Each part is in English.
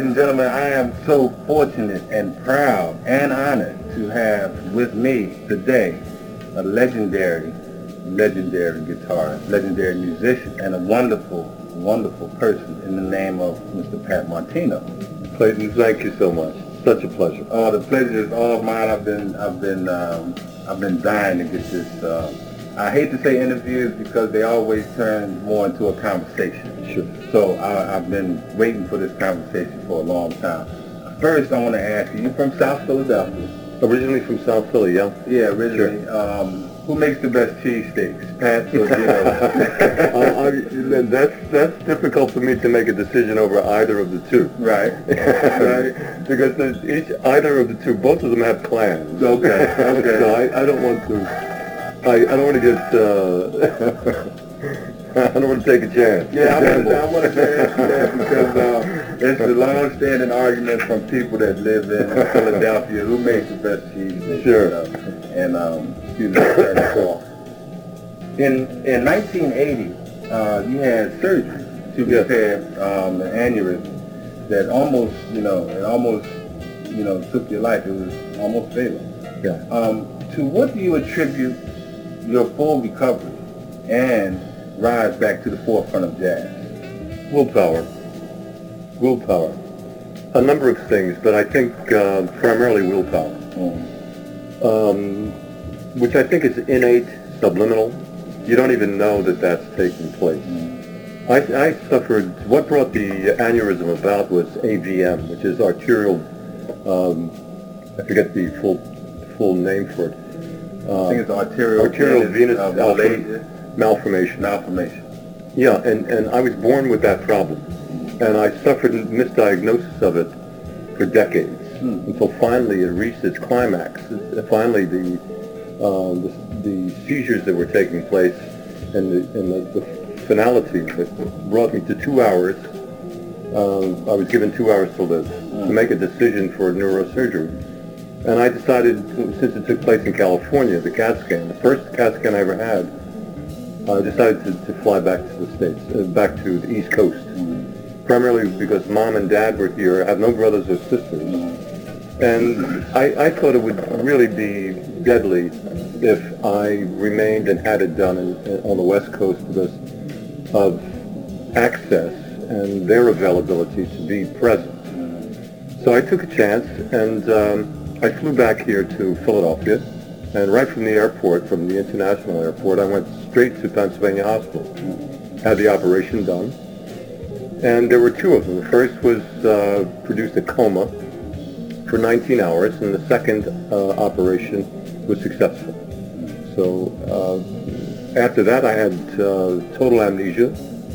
Ladies and gentlemen, I am so fortunate and proud and honored to have with me today a legendary, legendary guitarist, legendary musician, and a wonderful, wonderful person in the name of Mr. Pat Martino. Clayton, thank you so much. Such a pleasure. Oh, the pleasure is all mine. I've been, I've been, um, I've been dying to get this. Uh, I hate to say interviews because they always turn more into a conversation. Sure. So I, I've been waiting for this conversation for a long time. First, I want to ask you, you're from South Philadelphia. Originally from South Philly, yeah? Yeah, originally. Um, who makes the best cheesesteaks, Pat or? I, I, that's, that's difficult for me to make a decision over either of the two. right. right? Because each, either of the two, both of them have clans. Okay, okay. so I, I don't want to, I, I don't want to get, uh, I don't want to take a chance. Yeah, I want to, I want to ask you that because uh, it's a long-standing argument from people that live in Philadelphia who makes the best cheesesteaks. Sure. You know? And um, excuse me, that. In in 1980, uh, you had surgery to Yes. repair um, an aneurysm that almost, you know, it almost, you know, took your life. It was almost fatal. Yeah. Um, to what do you attribute your full recovery and rise back to the forefront of jazz? Willpower. Willpower. A number of things, but I think uh, primarily willpower, um, which I think is innate, subliminal. You don't even know that that's taking place. I, I suffered, what brought the aneurysm about was AVM, which is arterial, um, I forget the full full name for it. I think it's arterial, arterial venous uh, malaise- malformation. malformation. Yeah, and, and I was born with that problem. And I suffered misdiagnosis of it for decades until finally it reached its climax. Uh, Finally, the, uh, the, the seizures that were taking place and the, and the, the finality that brought me to two hours, um, I was given two hours to live, to make a decision for neurosurgery. And I decided, since it took place in California, the CAT scan, the first CAT scan I ever had, I decided to, to fly back to the States, uh, back to the East Coast. Primarily because mom and dad were here. I have no brothers or sisters. And I, I thought it would really be deadly if I remained and had it done in, on the West Coast because of access and their availability to be present. So I took a chance and um, I flew back here to Philadelphia. And right from the airport, from the international airport, I went straight to Pennsylvania Hospital. Had the operation done. And there were two of them. The first was uh, produced a coma for 19 hours, and the second uh, operation was successful. So uh, after that, I had uh, total amnesia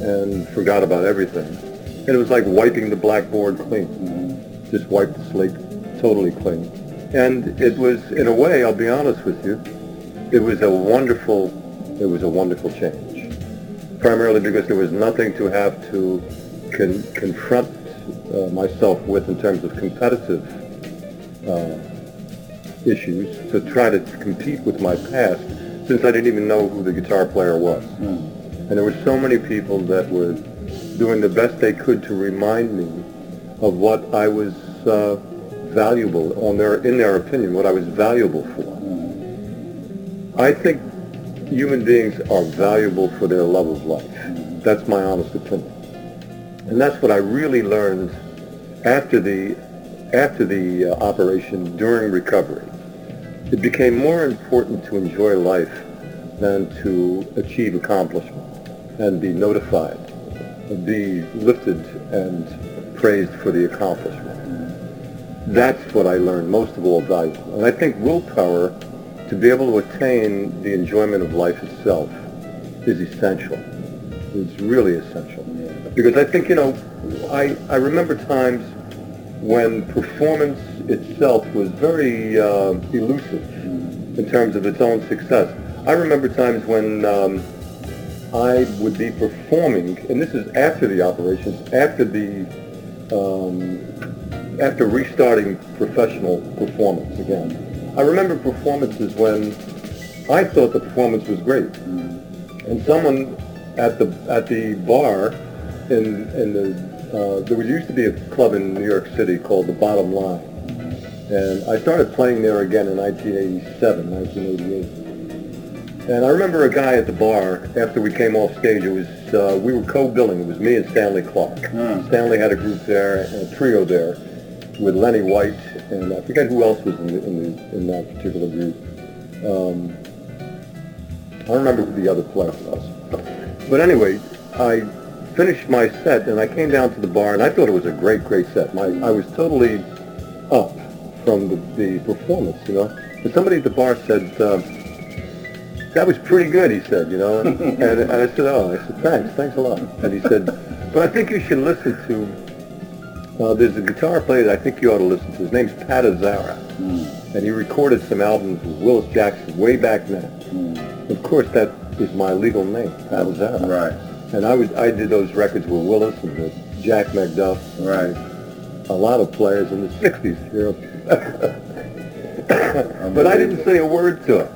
and forgot about everything. And it was like wiping the blackboard clean. Just wiped the slate totally clean. And it was, in a way, I'll be honest with you, it was a wonderful, it was a wonderful change. Primarily because there was nothing to have to con- confront uh, myself with in terms of competitive uh, issues to try to compete with my past since I didn't even know who the guitar player was. And there were so many people that were doing the best they could to remind me of what I was uh, valuable on their, in their opinion, what I was valuable for. I think human beings are valuable for their love of life. That's my honest opinion. And that's what I really learned after the after the uh, operation during recovery. It became more important to enjoy life than to achieve accomplishment and be notified, be lifted and praised for the accomplishment. That's what I learned most of all valuable. And I think willpower to be able to attain the enjoyment of life itself is essential. It's really essential. Because I think, you know, I, I remember times when performance itself was very uh, elusive in terms of its own success. I remember times when um, I would be performing, and this is after the operations, after the um, after restarting professional performance again. I remember performances when I thought the performance was great, and someone at the at the bar in in the uh, there was used to be a club in New York City called the Bottom Line. And I started playing there again in 1987, 1988. And I remember a guy at the bar, after we came off stage, it was, uh, we were co-billing. It was me and Stanley Clarke. Hmm. Stanley had a group there, a trio there, with Lenny White, and I forget who else was in, the, in, the, in that particular group. Um, I don't remember who the other player was. But anyway, I finished my set and I came down to the bar and I thought it was a great, great set. My, I was totally up from the, the performance, you know. And somebody at the bar said, uh, that was pretty good, he said, you know. And, and, and I said, oh, I said, thanks, thanks a lot. And he said, but I think you should listen to, uh, there's a guitar player that I think you ought to listen to. His name's Pat Azzara. And he recorded some albums with Willis Jackson way back then. Of course, that is my legal name, Pat Azzara. Right. And I was I did those records with Willis and Jack McDuff, Right. a lot of players in the '60s. You know. but I didn't say a word to it.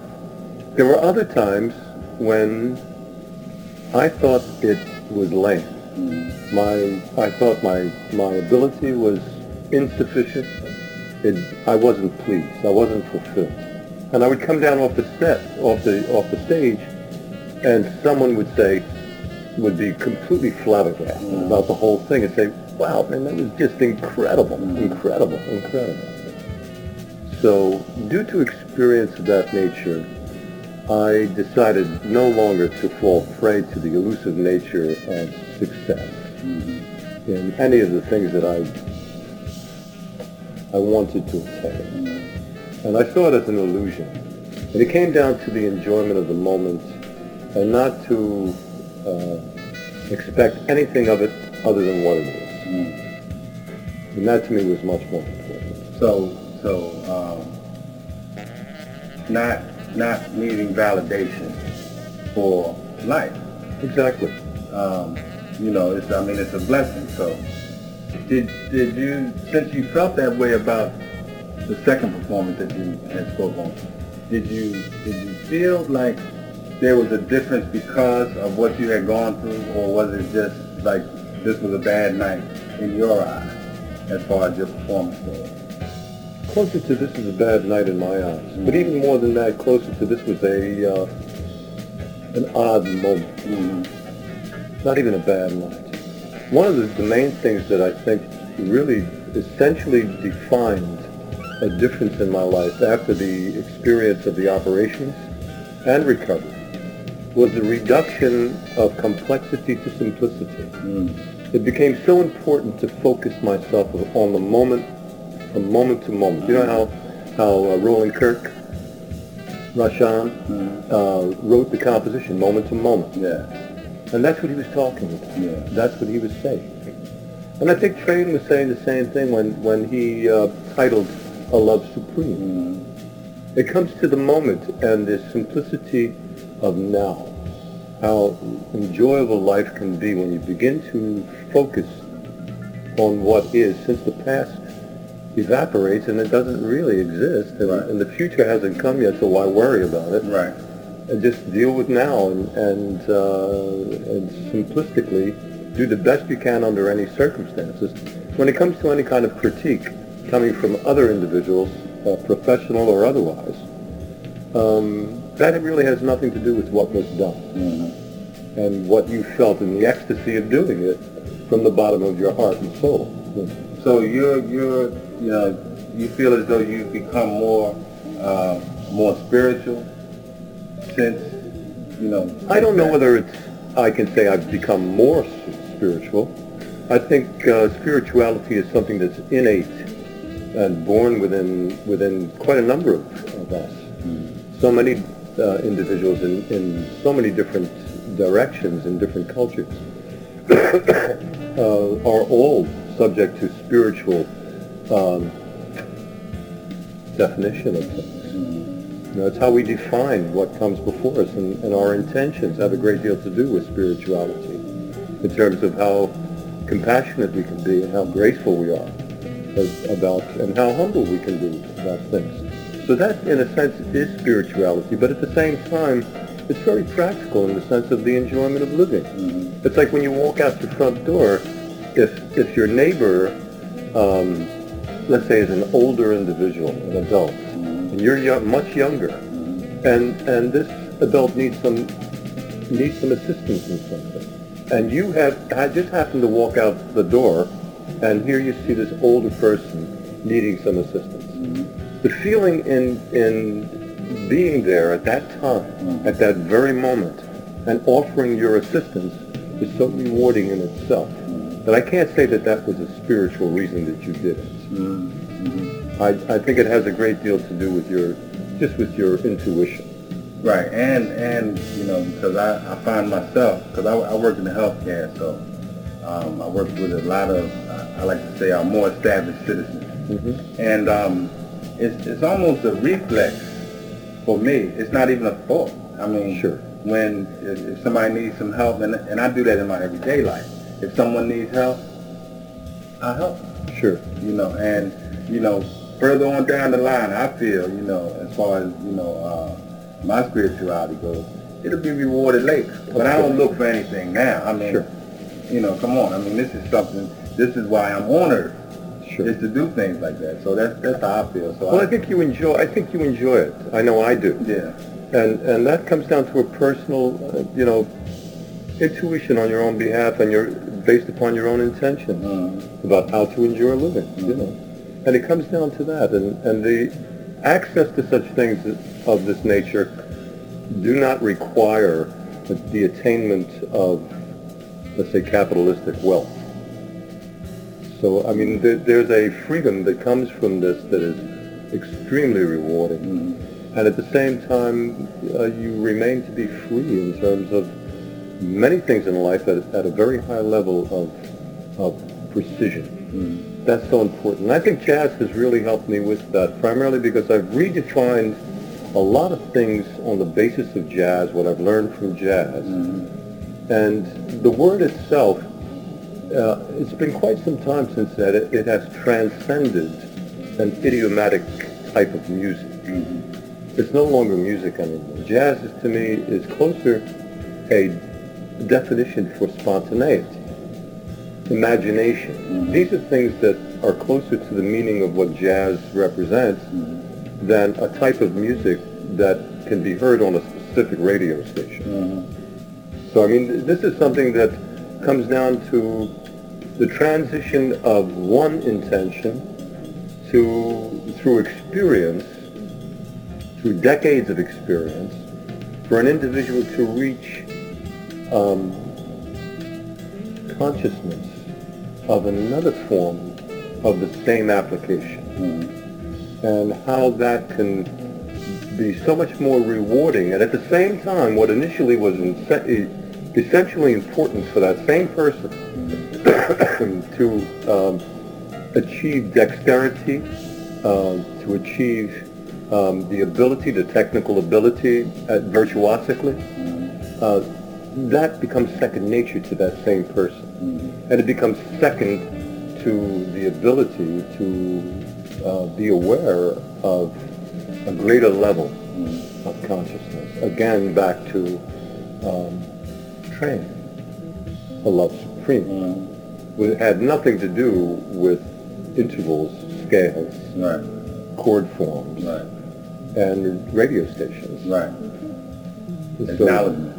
There were other times when I thought it was lame. My I thought my my ability was insufficient. It, I wasn't pleased. I wasn't fulfilled. And I would come down off the set, off the off the stage, and someone would say, would be completely flabbergasted about the whole thing and say, wow, man, that was just incredible, incredible, incredible. So due to experience of that nature, I decided no longer to fall prey to the elusive nature of success in any of the things that I I wanted to attain. And I saw it as an illusion. And it came down to the enjoyment of the moment and not to uh, expect anything of it other than what it is. And that to me was much more important. So, so, um, not, not needing validation for life. Exactly. Um, you know, it's, I mean, it's a blessing. So, did, did you, since you felt that way about the second performance that you had spoke on, did you, did you feel like there was a difference because of what you had gone through, or was it just like this was a bad night in your eyes as far as your performance goes? Closer to this is a bad night in my eyes. But even more than that, closer to this was a uh, an odd moment. Not even a bad night. One of the, the main things that I think really essentially defined a difference in my life after the experience of the operations and recovery was the reduction of complexity to simplicity. It became so important to focus myself on the moment, from moment to moment. You know how how uh, Roland Kirk, Rahsaan, uh, wrote the composition moment to moment, Yeah, and that's what he was talking about. Yeah. That's what he was saying. And I think Trane was saying the same thing when when he uh, titled "A Love Supreme." It comes to the moment and the simplicity of now. How enjoyable life can be when you begin to focus on what is, since the past evaporates and it doesn't really exist, and, Right. and the future hasn't come yet, so why worry about it? right. And just deal with now and and, uh, and simplistically do the best you can under any circumstances. When it comes to any kind of critique coming from other individuals, uh, professional or otherwise, um, that really has nothing to do with what was done and what you felt in the ecstasy of doing it from the bottom of your heart and soul. So you're, you're, you know, you feel as though you've become more, uh, more spiritual you know. I don't know whether it's, I can say I've become more spiritual. I think uh, spirituality is something that's innate and born within within quite a number of, of us. So many uh, individuals in, in so many different directions in different cultures uh, are all subject to spiritual um, definition of things. You know, it's how we define what comes before us, and, and our intentions have a great deal to do with spirituality in terms of how compassionate we can be and how graceful we are as, about, and how humble we can be about things. So that, in a sense, is spirituality, but at the same time, it's very practical in the sense of the enjoyment of living. It's like when you walk out the front door, if if your neighbor, um, let's say, is an older individual, an adult, you're young, much younger, and and this adult needs some needs some assistance in something, and you have I just happened to walk out the door, and here you see this older person needing some assistance. Mm-hmm. The feeling in in being there at that time, mm-hmm. at that very moment, and offering your assistance is so rewarding in itself mm-hmm. that I can't say that that was a spiritual reason that you did it. I, I think it has a great deal to do with your, just with your intuition. Right, and and you know because I, I find myself because I, I work in the healthcare, so um, I work with a lot of I, like to say our more established citizens, Mhm. and um, it's it's almost a reflex for me. It's not even a thought. I mean, Sure. when if, if somebody needs some help, and and I do that in my everyday life. If someone needs help, I help. Sure. you know, and, you know, further on down the line, I feel, you know, as far as, you know, uh, my spirituality goes, it'll be rewarded later. But I don't look for anything now. I mean, Sure. you know, come on. I mean, this is something, this is why I'm on earth, Sure. is to do things like that. So that's, that's how I feel. So Well, I, I think you enjoy. I think you enjoy it. I know I do. yeah, And and that comes down to a personal, uh, you know, intuition on your own behalf, and you're based upon your own intentions Mhm. about how to enjoy living. You know, and it comes down to that. And and the access to such things of this nature do not require the, attainment of, let's say, capitalistic wealth. So I mean, there, there's a freedom that comes from this that is extremely rewarding. Mhm. And at the same time, uh, you remain to be free in terms of many things in life at, at a very high level of, of precision. Mhm. That's so important. I think jazz has really helped me with that, primarily because I've redefined a lot of things on the basis of jazz, what I've learned from jazz. Mhm. And the word itself, uh, it's been quite some time since that it, it has transcended an idiomatic type of music. Mhm. It's no longer music anymore. Jazz is, to me is closer a definition for spontaneity, imagination. Mhm. These are things that are closer to the meaning of what jazz represents Mhm. than a type of music that can be heard on a specific radio station. Mhm. So I mean, this is something that comes down to the transition of one intention to, through experience, through decades of experience, for an individual to reach um, consciousness of another form of the same application Mhm. and how that can be so much more rewarding. And at the same time, what initially was essentially important for that same person to um, achieve dexterity, um, to achieve um, the ability, the technical ability at virtuosically, uh, that becomes second nature to that same person. And it becomes second to the ability to uh, be aware of a greater level Mhm. of consciousness. Again, back to um, training, a love supreme. Mhm. It had nothing to do with intervals, scales, Right, chord forms, right, and radio stations. right. So- Acknowledgement.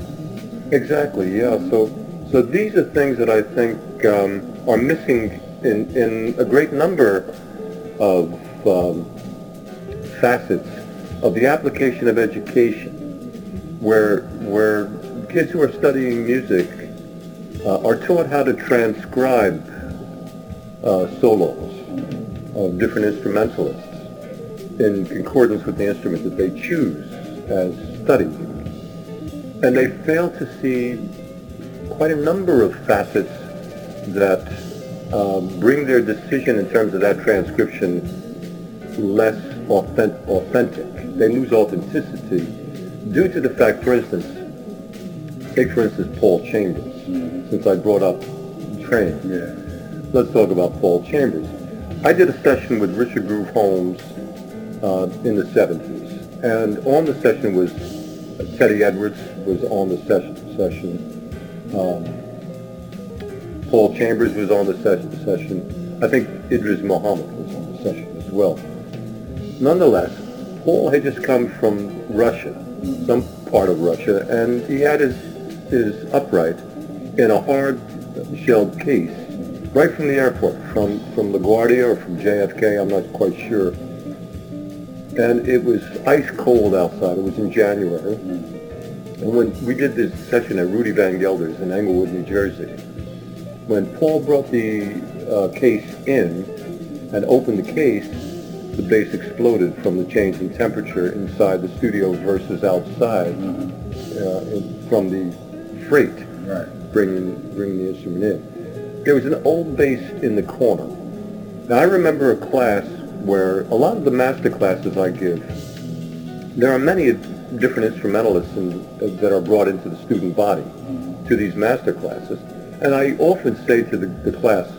Exactly, yeah. So, so these are things that I think um, are missing in, in a great number of um, facets of the application of education, where where kids who are studying music uh, are taught how to transcribe uh, solos of different instrumentalists in concordance with the instrument that they choose as study. And they fail to see quite a number of facets that um, bring their decision in terms of that transcription less authentic. authentic. They lose authenticity due to the fact, for instance, take for instance Paul Chambers, Mhm. since I brought up Trane. Yeah. Let's talk about Paul Chambers. I did a session with Richard Groove Holmes uh, in the 70s, and on the session was Teddy Edwards was on the session. session. Um, Paul Chambers was on the session. I think Idris Muhammad was on the session as well. Nonetheless, Paul had just come from Russia, some part of Russia, and he had his, his upright in a hard shelled case right from the airport, from, from LaGuardia or from JFK, I'm not quite sure. And it was ice cold outside. It was in January. And when we did this session at Rudy Van Gelder's in Englewood, New Jersey, when Paul brought the uh, case in and opened the case, the bass exploded from the change in temperature inside the studio versus outside uh, in, from the freight Right. bringing bringing the instrument in. There was an old bass in the corner. Now I remember a class where a lot of the master classes I give, there are many different instrumentalists in, that are brought into the student body to these master classes, and I often say to the, the class,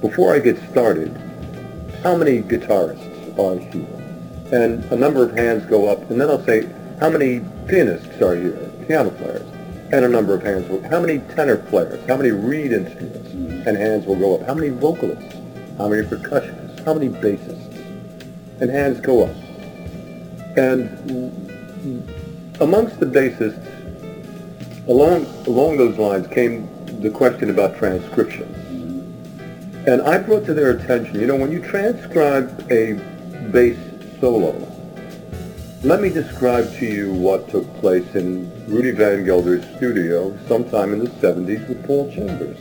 before I get started, how many guitarists are here? And a number of hands go up, and then I'll say, how many pianists are here, piano players? And a number of hands will, how many tenor players, how many reed instruments, and hands will go up. How many vocalists, how many percussionists, how many bassists, and hands go up. And amongst the bassists, along, along those lines came the question about transcription. And I brought to their attention, you know, when you transcribe a bass solo, let me describe to you what took place in Rudy Van Gelder's studio sometime in the 70s with Paul Chambers.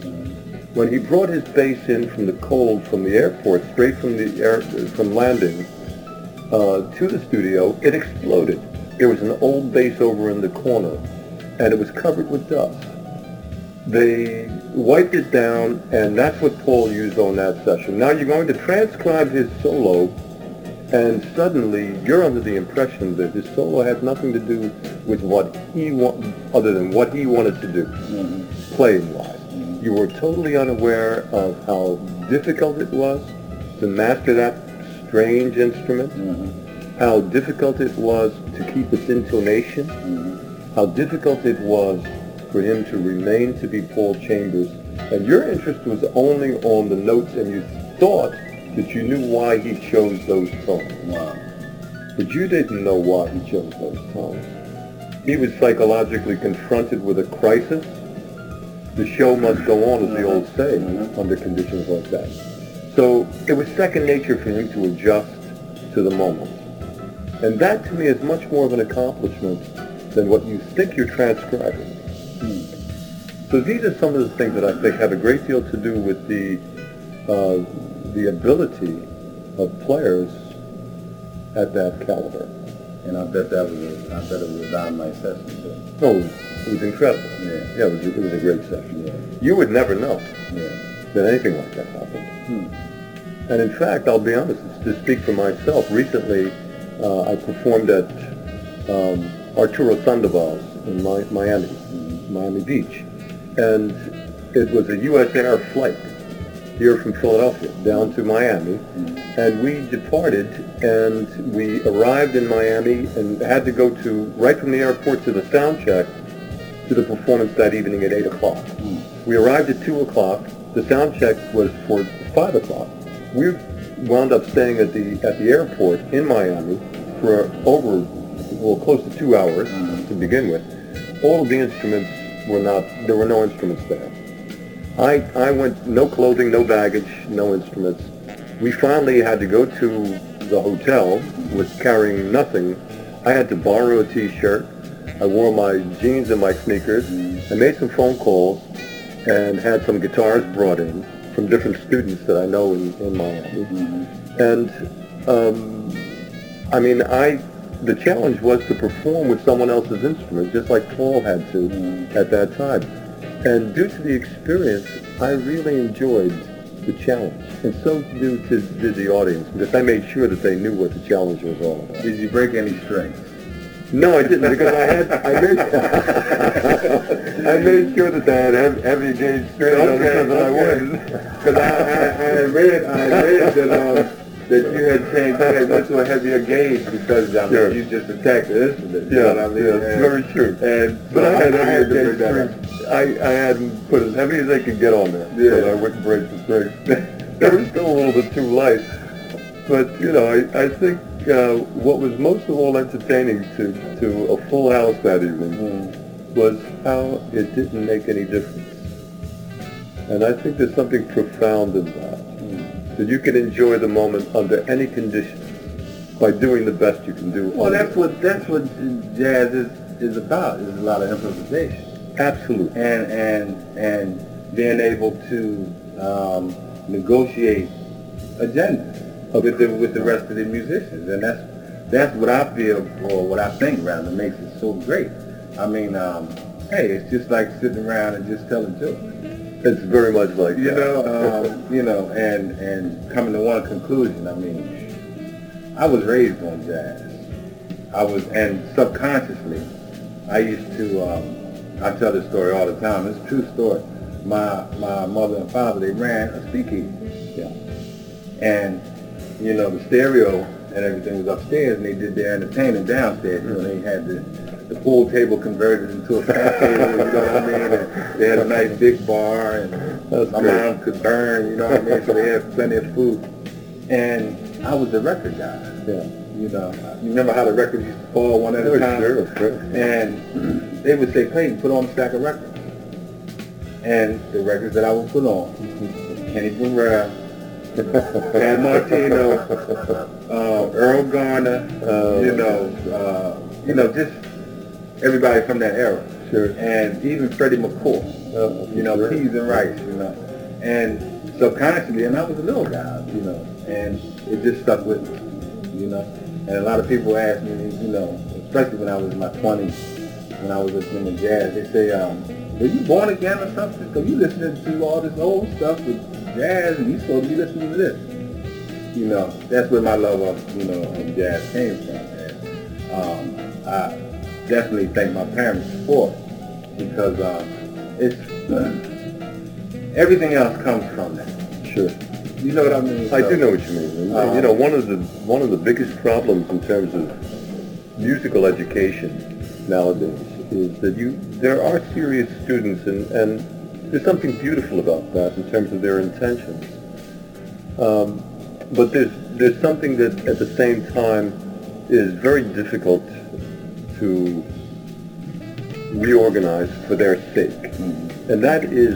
When he brought his bass in from the cold from the airport, straight from the air, from landing uh, to the studio, it exploded. There was an old bass over in the corner, and it was covered with dust. They wiped it down, and that's what Paul used on that session. Now you're going to transcribe his solo, and suddenly you're under the impression that his solo has nothing to do with what he want, other than what he wanted to do, mm-hmm. playing-wise. Mm-hmm. You were totally unaware of how difficult it was to master that strange instrument, mm-hmm. How difficult it was to keep its intonation, mm-hmm. how difficult it was for him to remain to be Paul Chambers. And your interest was only on the notes, and you thought that you knew why he chose those tones. Wow. But you didn't know why he chose those tones. He was psychologically confronted with a crisis. The show must go on, as the old say, mm-hmm. under conditions like that. So it was second nature for him to adjust to the moment. And that to me is much more of an accomplishment than what you think you're transcribing. So these are some of the things that I think have a great deal to do with the uh, the ability of players at that caliber. And I bet that was a, I bet it was a dynamite session too. Oh, it was incredible. Yeah. Yeah, it was, it was a great session. Yeah. You would never know Yeah. that anything like that happened. Hmm. And in fact, I'll be honest, to speak for myself, recently uh, I performed at um, Arturo Sandoval's in Mi- Miami, Miami Beach. And it was a U.S. Air flight here from Philadelphia down to Miami. And we departed and we arrived in Miami and had to go to, right from the airport to the sound check to the performance that evening at 8 o'clock. We arrived at 2 o'clock. The sound check was for 5 o'clock. We wound up staying at the at the airport in Miami for over, well, close to two hours to begin with. All of the instruments were not, there were no instruments there. I, I went, no clothing, no baggage, no instruments. We finally had to go to the hotel with carrying nothing. I had to borrow a t-shirt. I wore my jeans and my sneakers. I made some phone calls and had some guitars brought in from different students that I know in, in Miami. And, um, I mean, I, the challenge was to perform with someone else's instrument, just like Paul had to at that time. And due to the experience, I really enjoyed the challenge. And so to, did the audience, because I made sure that they knew what the challenge was all about. Did you break any strings? No, I didn't, because I had, I made, I made sure that I had heavy, heavy gauge strings on Okay, so that I wouldn't. Because I, I, I read, I read that, um, that you had changed, you had went to a heavier gauge because I mean, Sure. you just attacked the instrument. You Yeah, know what I mean? yeah, And- very true. And But I had, I had gauge that strings. I, I hadn't put as heavy as I could get on there, Yeah. that I wouldn't break the strings. they were still a little bit too light. But, you know, I, I think uh, what was most of all entertaining to, to a full house that evening Mm. was how it didn't make any difference. And I think there's something profound in that. That you can enjoy the moment under any conditions by doing the best you can do. Well, that's it. what that's what jazz is is about. Is a lot of improvisation Absolutely. and and and being able to um, negotiate agendas with the with the rest of the musicians, and that's that's what I feel or what I think rather makes it so great. I mean, um, hey, it's just like sitting around and just telling jokes. It's very much like You that. know, um, you know, and and coming to one conclusion. I mean, I was raised on jazz. I was, and subconsciously, I used to. Um, I tell this story all the time. It's a true story. My my mother and father they ran a speakeasy. Yeah. And you know the stereo and everything was upstairs, and they did their entertaining downstairs. You know, they had the the pool table converted into a fat table. You know what I mean? And they had a nice big bar, and That's my great. mom could burn. You know what I mean? So they had plenty of food. And I was the record guy. Yeah. You know, you remember how the records used to fall one at Oh, a time? sure, course. And they would say, Clayton, put on a stack of records. And the records that I would put on, Kenny Burrell, Pat Martino, uh, Erroll Garner, Oh. you know, uh, you know, just everybody from that era. Sure. And even Freddie McCoy, Oh, you know, sure. peas and rice, you know. And subconsciously, and I was a little guy, you know, and it just stuck with me, you know. And a lot of people ask me, you know, especially when I was in my 20s, when I was listening to jazz, they say, um, were you born again or something? Because you listening to all this old stuff with jazz and you supposed to be listening to this. You know, that's where my love of, you know, of jazz came from. And um, I definitely thank my parents for it because um, it's, everything else comes from that. Sure. You know what I mean? I So- do know what you mean. Uh, you know, one of the one of the biggest problems in terms of musical education nowadays is that you there are serious students and, and there's something beautiful about that in terms of their intentions. Um, but there's there's something that at the same time is very difficult to reorganize for their sake. And that is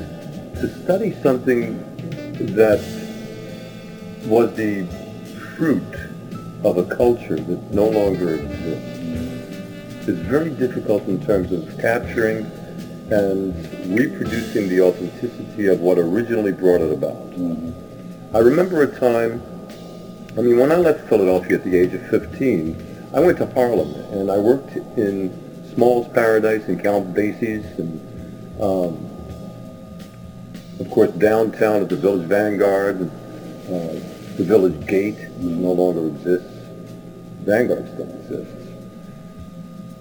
to study something that was the fruit of a culture that no longer exists is very difficult in terms of capturing and reproducing the authenticity of what originally brought it about. I remember a time, I mean, when I left Philadelphia at the age of 15, I went to Harlem and I worked in Small's Paradise and Count Basie's and, um, of course, downtown at the Village Vanguard, uh, the Village Gate no longer exists. Vanguard still exists.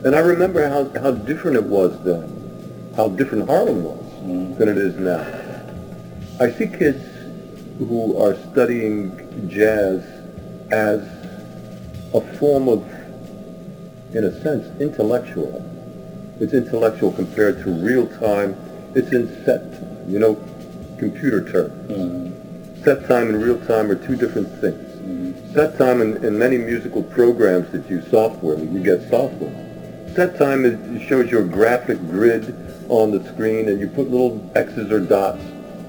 And I remember how, how different it was then, how different Harlem was mm-hmm. than it is now. I see kids who are studying jazz as a form of, in a sense, intellectual. It's intellectual compared to real time. It's in set time, you know, computer terms. Mm-hmm. Set time and real time are two different things. Mm-hmm. Set time in, in many musical programs that use software, you get software. Set time is, it shows you a graphic grid on the screen and you put little X's or dots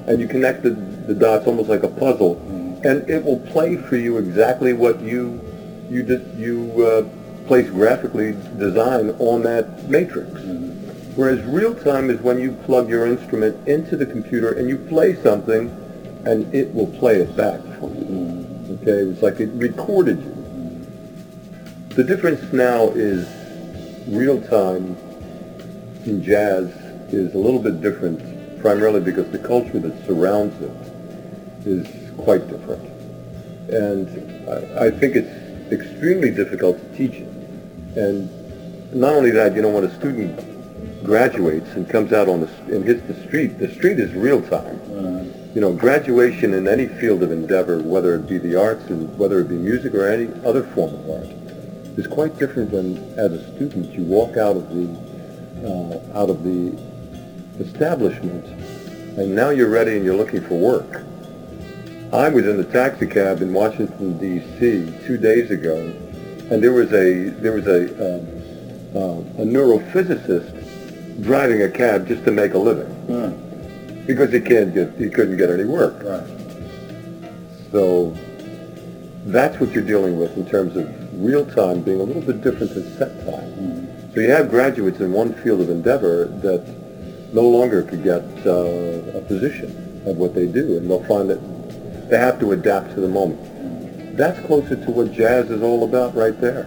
and you connect the, the dots almost like a puzzle mm-hmm. and it will play for you exactly what you you just you uh, place graphically design on that matrix. Mm-hmm. Whereas real time is when you plug your instrument into the computer and you play something and it will play it back for you. Mm-hmm. Okay, it's like it recorded you. The difference now is real time in jazz is a little bit different, primarily because the culture that surrounds it is quite different. And I, I think it's extremely difficult to teach it. And not only that, you know, when a student graduates and comes out on the and hits the street, the street is real time. you know, graduation in any field of endeavor, whether it be the arts and whether it be music or any other form of art, is quite different than as a student. You walk out of the uh, out of the establishment, and now you're ready and you're looking for work. I was in the taxi cab in Washington D.C. two days ago, and there was a there was a um, uh, a neurophysicist driving a cab just to make a living Mm. because he can't get he couldn't get any work. Right. So that's what you're dealing with in terms of real time being a little bit different than set time. Mm. So you have graduates in one field of endeavor that no longer could get uh, a position at what they do, and they'll find that they have to adapt to the moment. That's closer to what jazz is all about right there.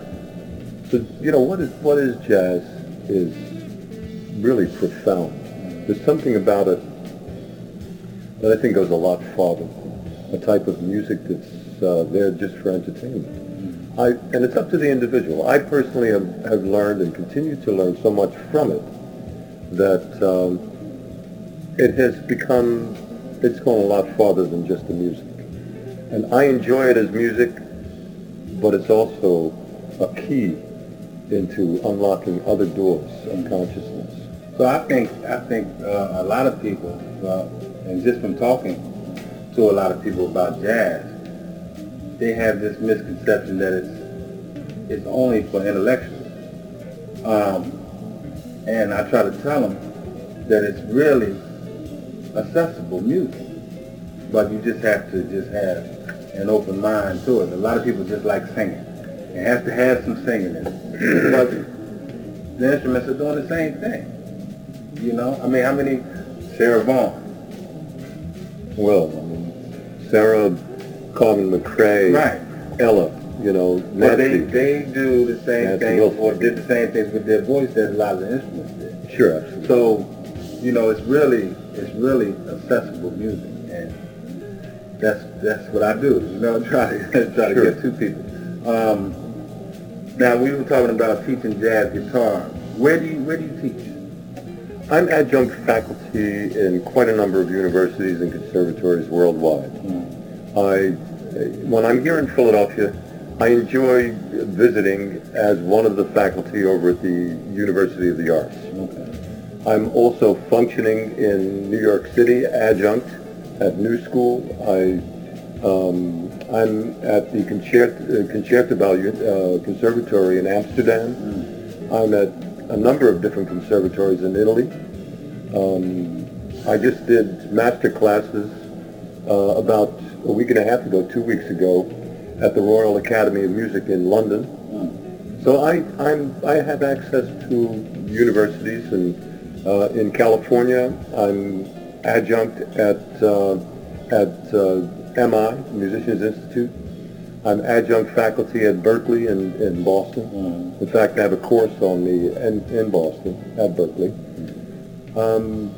So, you know, what is, what is jazz is really profound. There's something about it that I think goes a lot farther. A type of music that's uh, there just for entertainment. I, and it's up to the individual. I personally have, have learned and continue to learn so much from it that um, it has become, it's gone a lot farther than just the music. And I enjoy it as music, but it's also a key into unlocking other doors of consciousness. So I think I think uh, a lot of people, uh, and just from talking to a lot of people about jazz, they have this misconception that it's it's only for intellectuals. Um, and I try to tell them that it's really accessible music, but you just have to just have an open mind to it. A lot of people just like singing. It has to have some singing in it. but the instruments are doing the same thing. You know, I mean, how many Sarah Vaughan? Well, I mean, Sarah, Carmen McRae, Right. Ella, you know, they, they do the same thing or did the same things with their voice that a lot of the instruments did. Sure, absolutely. So, you know, it's really it's really accessible music, and that's that's what I do. You know, try to try to Sure. get two people. Um, now we were talking about teaching jazz guitar. Where do you where do you teach? I'm adjunct faculty in quite a number of universities and conservatories worldwide. I, when I'm here in Philadelphia, I enjoy visiting as one of the faculty over at the University of the Arts. Okay. I'm also functioning in New York City, adjunct at New School. I, um, I'm at the Concerto, uh, Concertgebouw uh, Conservatory in Amsterdam. I'm at a number of different conservatories in Italy. Um, I just did master classes uh, about a week and a half ago, two weeks ago, at the Royal Academy of Music in London. So I, I'm, I have access to universities and uh, in California, I'm adjunct at, uh, at uh, MI, Musicians Institute. I'm adjunct faculty at Berklee in, in Boston. In fact, I have a course on me in, in Boston at Berklee. Um,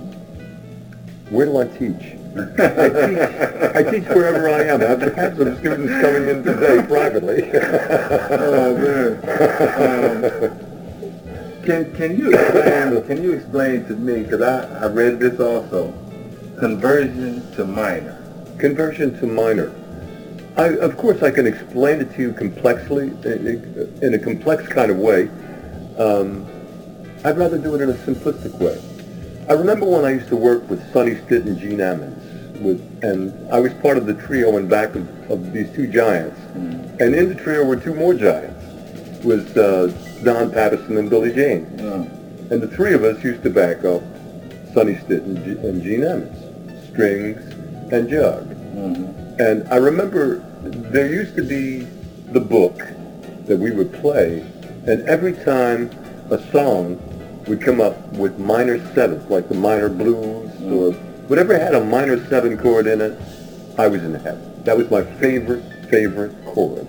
where do I teach? I teach, I teach wherever I am. I've had some students coming in today privately. oh man. Um, can can you explain? Can you explain to me? Because I I read this also. Conversion to minor. Conversion to minor. I, of course, I can explain it to you complexly, in, in a complex kind of way. Um, I'd rather do it in a simplistic way. I remember when I used to work with Sonny Stitt and Gene Ammons, with, and I was part of the trio in back of, of these two giants. And in the trio were two more giants, with uh, Don Patterson and Billy James. Mm. And the three of us used to back up Sonny Stitt and, G- and Gene Ammons, strings and jug. Mhm. And I remember there used to be the book that we would play, and every time a song would come up with minor seventh, like the minor blues or whatever had a minor seven chord in it, I was in heaven. That was my favorite, favorite chord.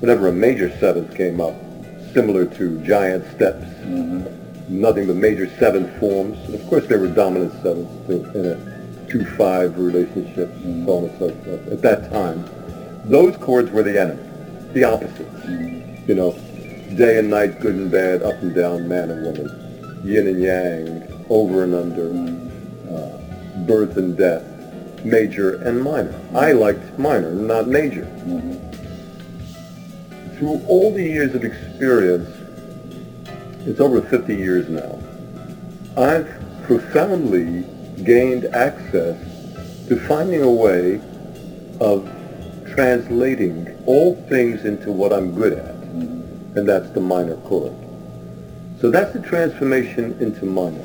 Whenever a major seventh came up, similar to giant steps, mm-hmm. nothing but major seventh forms. And of course, there were dominant sevenths too, in a two-five relationship, mm-hmm. so on and so forth. At that time, those chords were the enemy, the opposites. Mm-hmm. You know, day and night, good and bad, up and down, man and woman, yin and yang, over and under, uh, birth and death, major and minor. I liked minor, not major. Through all the years of experience, it's over 50 years now, I've profoundly gained access to finding a way of translating all things into what I'm good at, and that's the minor chord. So that's the transformation into minor.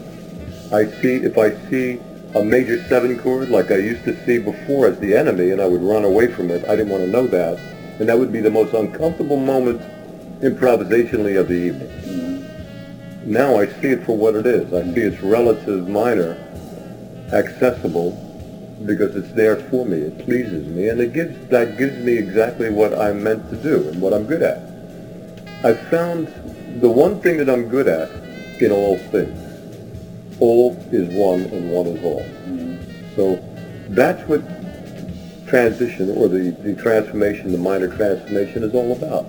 I see, if I see a major seven chord like I used to see before as the enemy and I would run away from it, I didn't want to know that, and that would be the most uncomfortable moment improvisationally of the evening. Now I see it for what it is. I see its relative minor, accessible, because it's there for me. It pleases me, and it gives that gives me exactly what I'm meant to do and what I'm good at. I found the one thing that I'm good at in all things. All is one and one is all. So that's what transition or the, the transformation, the minor transformation is all about.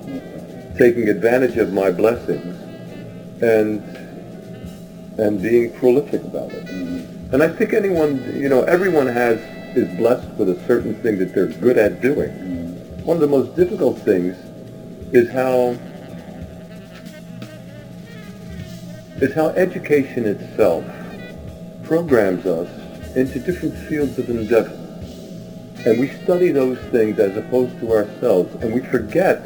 Taking advantage of my blessings and and being prolific about it. And I think anyone, you know, everyone has is blessed with a certain thing that they're good at doing. One of the most difficult things is how is how education itself programs us into different fields of endeavor. And we study those things as opposed to ourselves, and we forget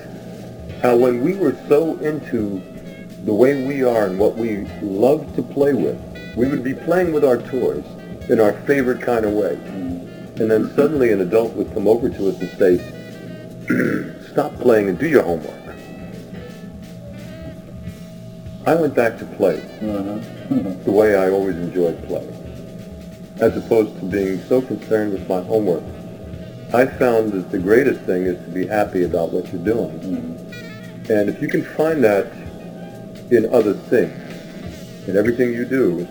how when we were so into the way we are and what we love to play with, we would be playing with our toys in our favorite kind of way. And then suddenly an adult would come over to us and say, stop playing and do your homework. I went back to play mm-hmm. The way I always enjoyed play, as opposed to being so concerned with my homework. I found that the greatest thing is to be happy about what you're doing. And if you can find that in other things, in everything you do,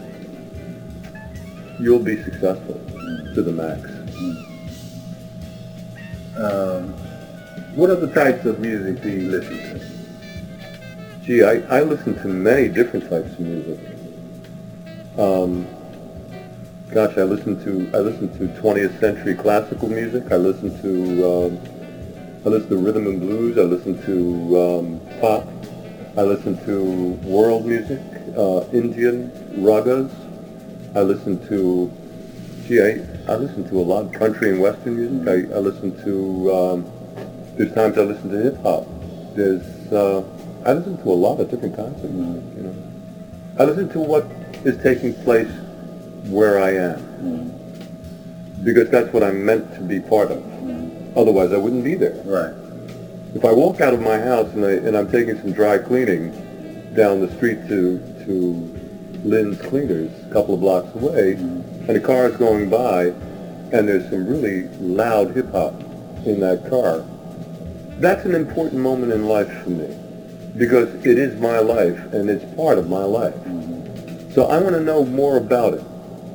you'll be successful to the max. Um, what other types of music do you listen to? Gee, I, I listen to many different types of music. Um, gosh, I listen to I listen to 20th century classical music. I listen to um, I listen to rhythm and blues. I listen to um, pop. I listen to world music, uh, Indian ragas. I listen to gee, I, I listen to a lot of country and western music. I, I listen to um, there's times I listen to hip hop. There's uh, I listen to a lot of different kinds of music. You know, I listen to what is taking place where I am because that's what I'm meant to be part of. Otherwise, I wouldn't be there. Right. If I walk out of my house and, I, and I'm taking some dry cleaning down the street to to Lynn's Cleaners, a couple of blocks away, mm-hmm. and a car is going by, and there's some really loud hip hop in that car, that's an important moment in life for me because it is my life and it's part of my life. Mm-hmm. So I want to know more about it.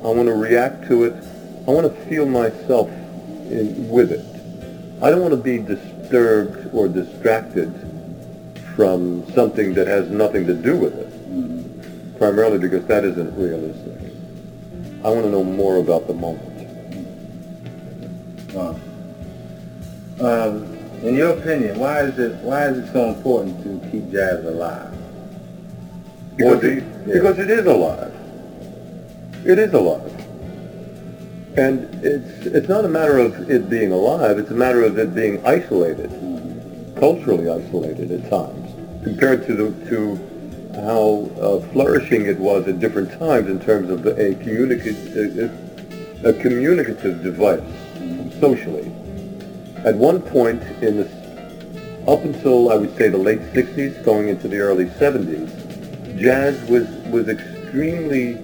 I want to react to it. I want to feel myself in, with it. I don't want to be disturbed or distracted from something that has nothing to do with it, primarily because that isn't realistic. I want to know more about the moment. Wow. Um, in your opinion, why is it why is it so important to keep jazz alive? Because, it, yeah. because it is alive. It is alive. And it's, it's not a matter of it being alive, it's a matter of it being isolated, culturally isolated at times, compared to, the, to how uh, flourishing it was at different times in terms of a, communica- a, a communicative device socially. At one point in the, up until I would say the late 60s, going into the early 70s, jazz was, was extremely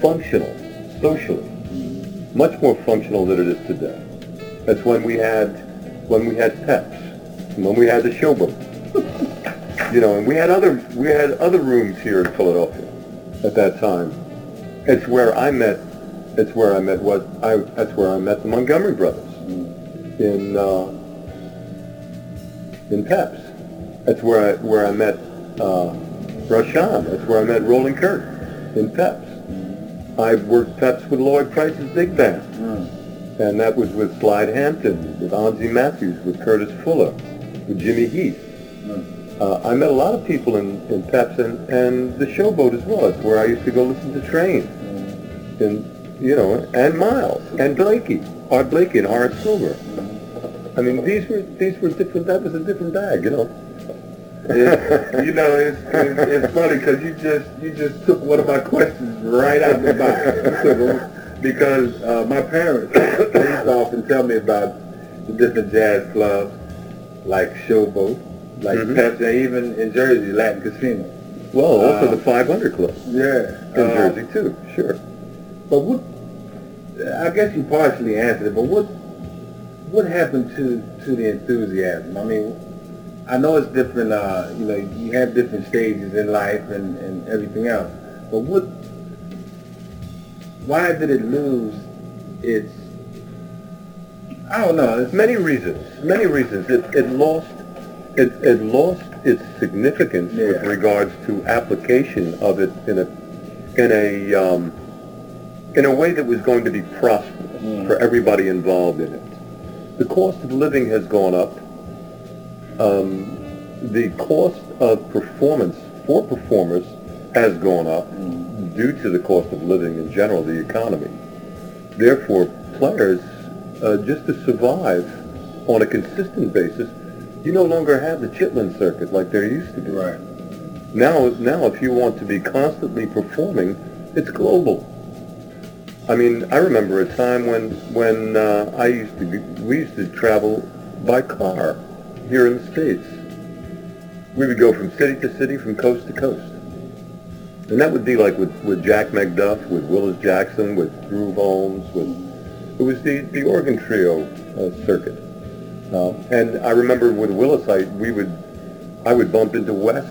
functional socially, much more functional than it is today. That's when we had, when we had Peps, and when we had the Showboat, you know, and we had other, we had other rooms here in Philadelphia at that time. It's where I met, it's where I met what, I, that's where I met the Montgomery Brothers. In, uh, in Peps. That's where I, where I met, uh, Rahsaan. That's where I met Roland Kirk in Peps. I've worked Peps with Lloyd Price's big band. Hmm. And that was with Slide Hampton, with Onzy Matthews, with Curtis Fuller, with Jimmy Heath. Hmm. Uh, I met a lot of people in, in Peps and, and the Showboat as well. It's where I used to go listen to Trane. Hmm. And, you know, and Miles, and Blakey, Art Blakey and Horace Silver. I mean, these were, these were different, that was a different bag, you know. You know, it's, it's, it's funny because you just you just took one of my questions right out of the box. You took them because uh, my parents they used to often tell me about the different jazz clubs like Showboat, like Mhm. Pepsi, and even in Jersey, Latin Casino. Well, also Uh, the 500 Club Yeah, in uh, Jersey too, sure. But what? I guess you partially answered it, but what? What happened to to the enthusiasm? I mean, I know it's different. Uh, you know, you have different stages in life and and everything else. But what? Why did it lose its? I don't know. It's Many reasons, many reasons. It, it lost, it, it lost its significance with regards to application of it in a, in a, um, in a way that was going to be prosperous Mm. for everybody involved in it. The cost of living has gone up. Um, the cost of performance for performers has gone up due to the cost of living in general, the economy. Therefore, players, uh, just to survive on a consistent basis, you no longer have the Chitlin circuit like there used to be. right. Now, now, if you want to be constantly performing, it's global. I mean, I remember a time when when uh, I used to be, we used to travel by car here in the states. We would go from city to city, from coast to coast, and that would be like with with Jack McDuff, with Willis Jackson, with Groove Holmes, with it was the the organ trio uh, circuit. Uh, and I remember with Willis, I we would I would bump into Wes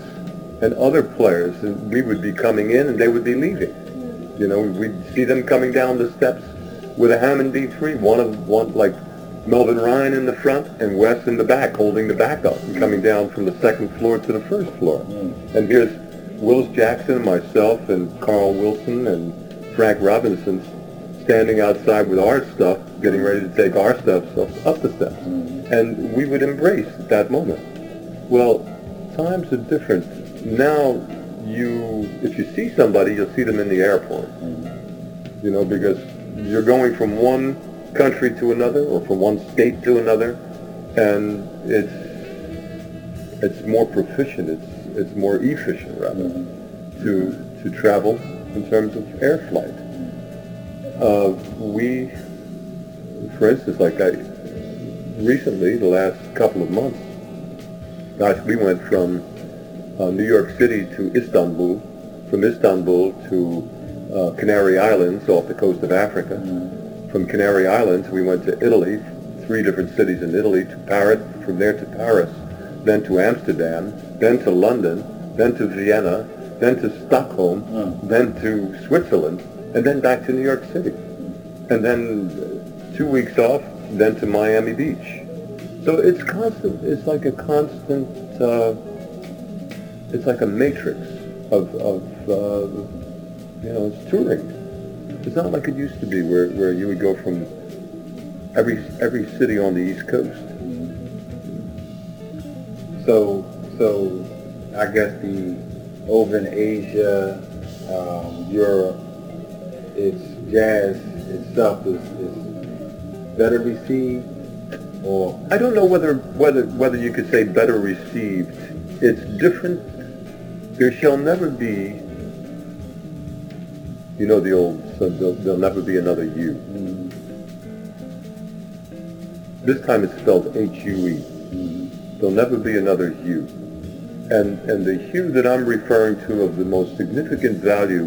and other players, and we would be coming in, and they would be leaving. You know, we'd see them coming down the steps with a Hammond B3, one of one like Melvin Rhyne in the front and Wes in the back, holding the back up and coming down from the second floor to the first floor. Mm. And here's Willis Jackson and myself and Carl Wilson and Frank Robinson standing outside with our stuff, getting ready to take our stuff up, up the steps. Mm. And we would embrace that moment. Well, times are different. Now, you, if you see somebody, you'll see them in the airport. Mm. You know, because you're going from one country to another or from one state to another, and it's it's more proficient. It's it's more efficient rather to to travel in terms of air flight. Uh, we, for instance, like I recently, the last couple of months, gosh, we went from uh, New York City to Istanbul, from Istanbul to uh, Canary Islands off the coast of Africa. From Canary Islands, we went to Italy, three different cities in Italy, to Paris, from there to Paris, then to Amsterdam, then to London, then to Vienna, then to Stockholm, then to Switzerland, and then back to New York City. And then uh, two weeks off, then to Miami Beach. So it's constant, it's like a constant, uh, it's like a matrix of, of uh, you know, it's touring. It's not like it used to be where, where you would go from every, every city on the East Coast. So, so I guess the over in Asia, um, Europe, it's jazz itself is, is better received, or I don't know whether, whether, whether you could say better received. It's different. There shall never be, you know the old, so there'll, there'll never be another you. This time it's spelled H-U-E. There'll never be another you. And, and the hue that I'm referring to of the most significant value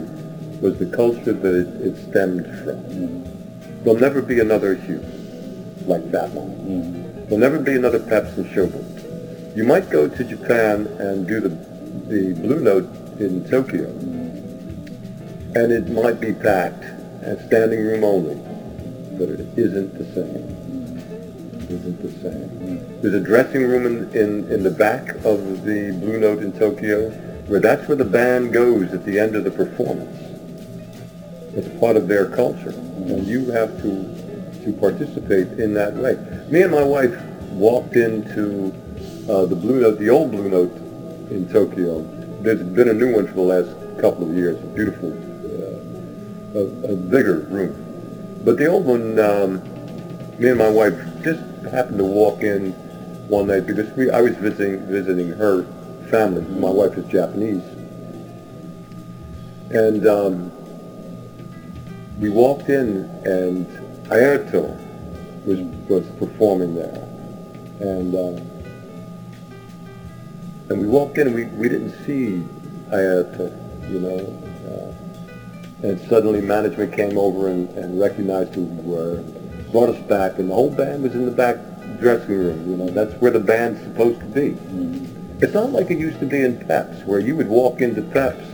was the culture that it, it stemmed from. There'll never be another hue like that one. There'll never be another Peps and Showboat. You might go to Japan and do the, the Blue Note in Tokyo, and it might be packed and standing room only, but it isn't the same. It isn't the same. There's a dressing room in, in, in the back of the Blue Note in Tokyo, where that's where the band goes at the end of the performance. It's part of their culture, and you have to to participate in that way. Me and my wife walked into uh, the Blue Note, the old Blue Note in Tokyo. There's been a new one for the last couple of years, a beautiful, a, a bigger room. But the old one, um, me and my wife just happened to walk in one night because we, I was visiting, visiting her family. My wife is Japanese. And um, we walked in and Airto was, was performing there. And, uh, and we walked in and we, we didn't see Airto, you know. Uh, and suddenly management came over and, and recognized who we were, brought us back, and the whole band was in the back dressing room, you know. That's where the band's supposed to be. Mm-hmm. It's not like it used to be in Peps, where you would walk into Peps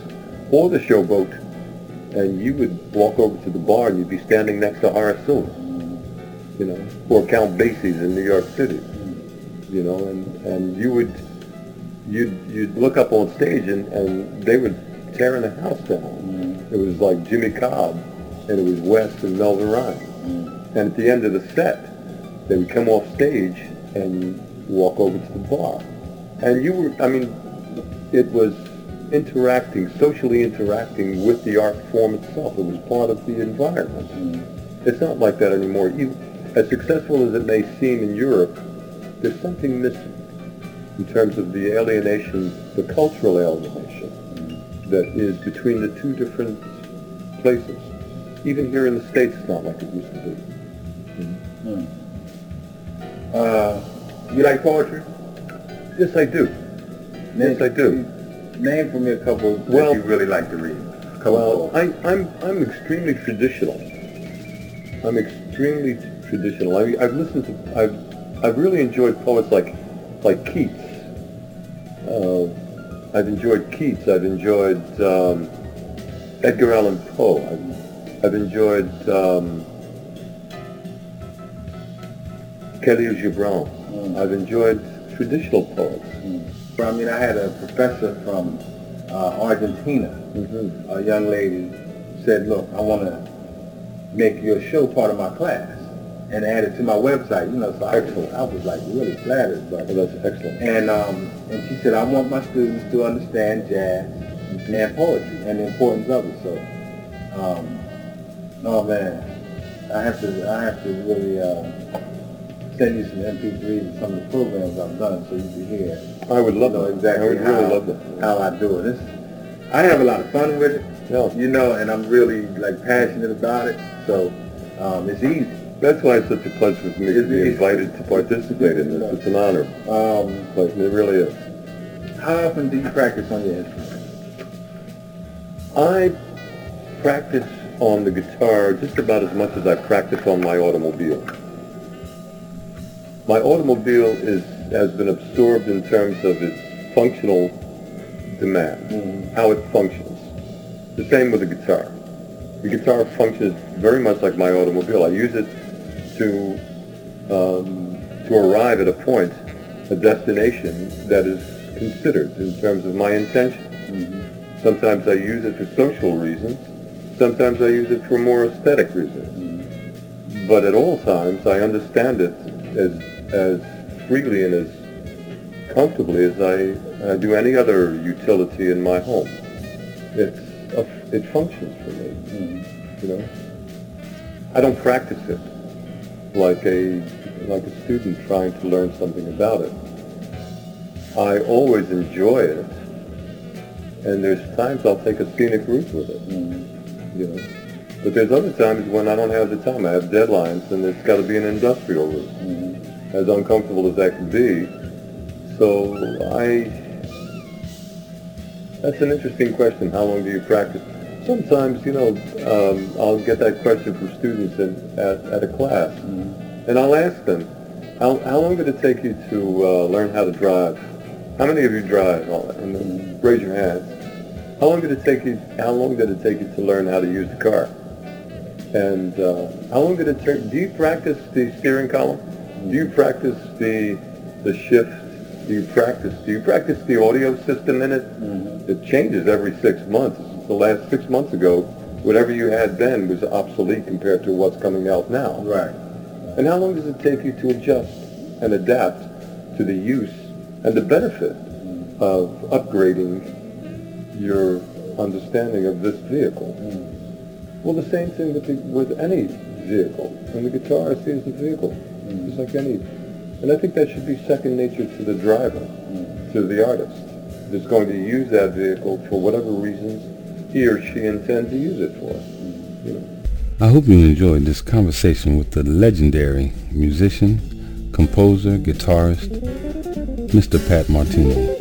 or the showboat and you would walk over to the bar and you'd be standing next to Horace Silver, you know, or Count Basie's in New York City, you know, and, and you would, you'd, you'd look up on stage and, and they would tearing the house down. It was like Jimmy Cobb and it was Wes and Melvin Rhyne. And at the end of the set, they would come off stage and walk over to the bar. And you were, I mean, it was interacting, socially interacting with the art form itself. It was part of the environment. Mm. It's not like that anymore. Even, as successful as it may seem in Europe, there's something missing in terms of the alienation, the cultural alienation mm. That is between the two different places. Even here in the States, it's not like it used to be. Mm. Uh, you like poetry? Yes, I do. Yes, I do name for me a couple well, that you really like to read. Well, I, I'm I'm extremely traditional. I'm extremely traditional. I, I've listened to I've I've really enjoyed poets like like Keats. Uh, I've enjoyed Keats. I've enjoyed um, Edgar Allan Poe. I've, I've enjoyed um, Kahlil Gibran. Mm. I've enjoyed traditional poets. Mm. I mean, I had a professor from uh, Argentina, mm-hmm. a young lady, said, look, I want to make your show part of my class and add it to my website, you know, so I was, I was, like really flattered. But, oh, that's excellent. And, um, and she said, I want my students to understand jazz and poetry and the importance of it. So, um, oh man, I have to, I have to really, uh, send you some MP3s and some of the programs I've done so you can hear. I would love you know, exactly I would how, really love that. how I do it. It's, I have a lot of fun with it, yeah. you know, and I'm really like passionate about it. So um, it's easy. That's why it's such a pleasure for me to be invited to participate in this. It's an honor. Um, but it really is. How often do you practice on your instrument? I practice on the guitar just about as much as I practice on my automobile my automobile is has been absorbed in terms of its functional demand, mm-hmm. how it functions. The same with the guitar. The guitar functions very much like my automobile. I use it to um, to arrive at a point, a destination that is considered in terms of my intention. Mm-hmm. Sometimes I use it for social reasons. Sometimes I use it for more aesthetic reasons. Mm-hmm. But at all times, I understand it as as freely and as comfortably as I, I do any other utility in my home. It's a, it functions for me, mm-hmm. you know. I don't practice it like a like a student trying to learn something about it. I always enjoy it, and there's times I'll take a scenic route with it, mm-hmm. you know. But there's other times when I don't have the time. I have deadlines, and it's got to be an industrial route. Mm-hmm as uncomfortable as that can be. So I, that's an interesting question. How long do you practice? Sometimes, you know, um, I'll get that question from students in, at, at a class, mm-hmm. and I'll ask them, how, how long did it take you to uh, learn how to drive? How many of you drive? And then raise your hands. How long did it take you? How long did it take you to learn how to use the car? And uh, how long did it take? Do you practice the steering column? do you practice the the shift? Do you practice do you practice the audio system in it? Mm-hmm. It changes every six months. The last six months ago, whatever you had then was obsolete compared to what's coming out now. Right. And how long does it take you to adjust and adapt to the use and the benefit of upgrading your understanding of this vehicle? Hmm. Well, the same thing with, the, with any vehicle. And the guitar I see as a vehicle, hmm. just like any. And I think that should be second nature to the driver, hmm. to the artist, that's going to use that vehicle for whatever reasons he or she intends to use it for. I hope you enjoyed this conversation with the legendary musician, composer, guitarist, Mr. Pat Martino.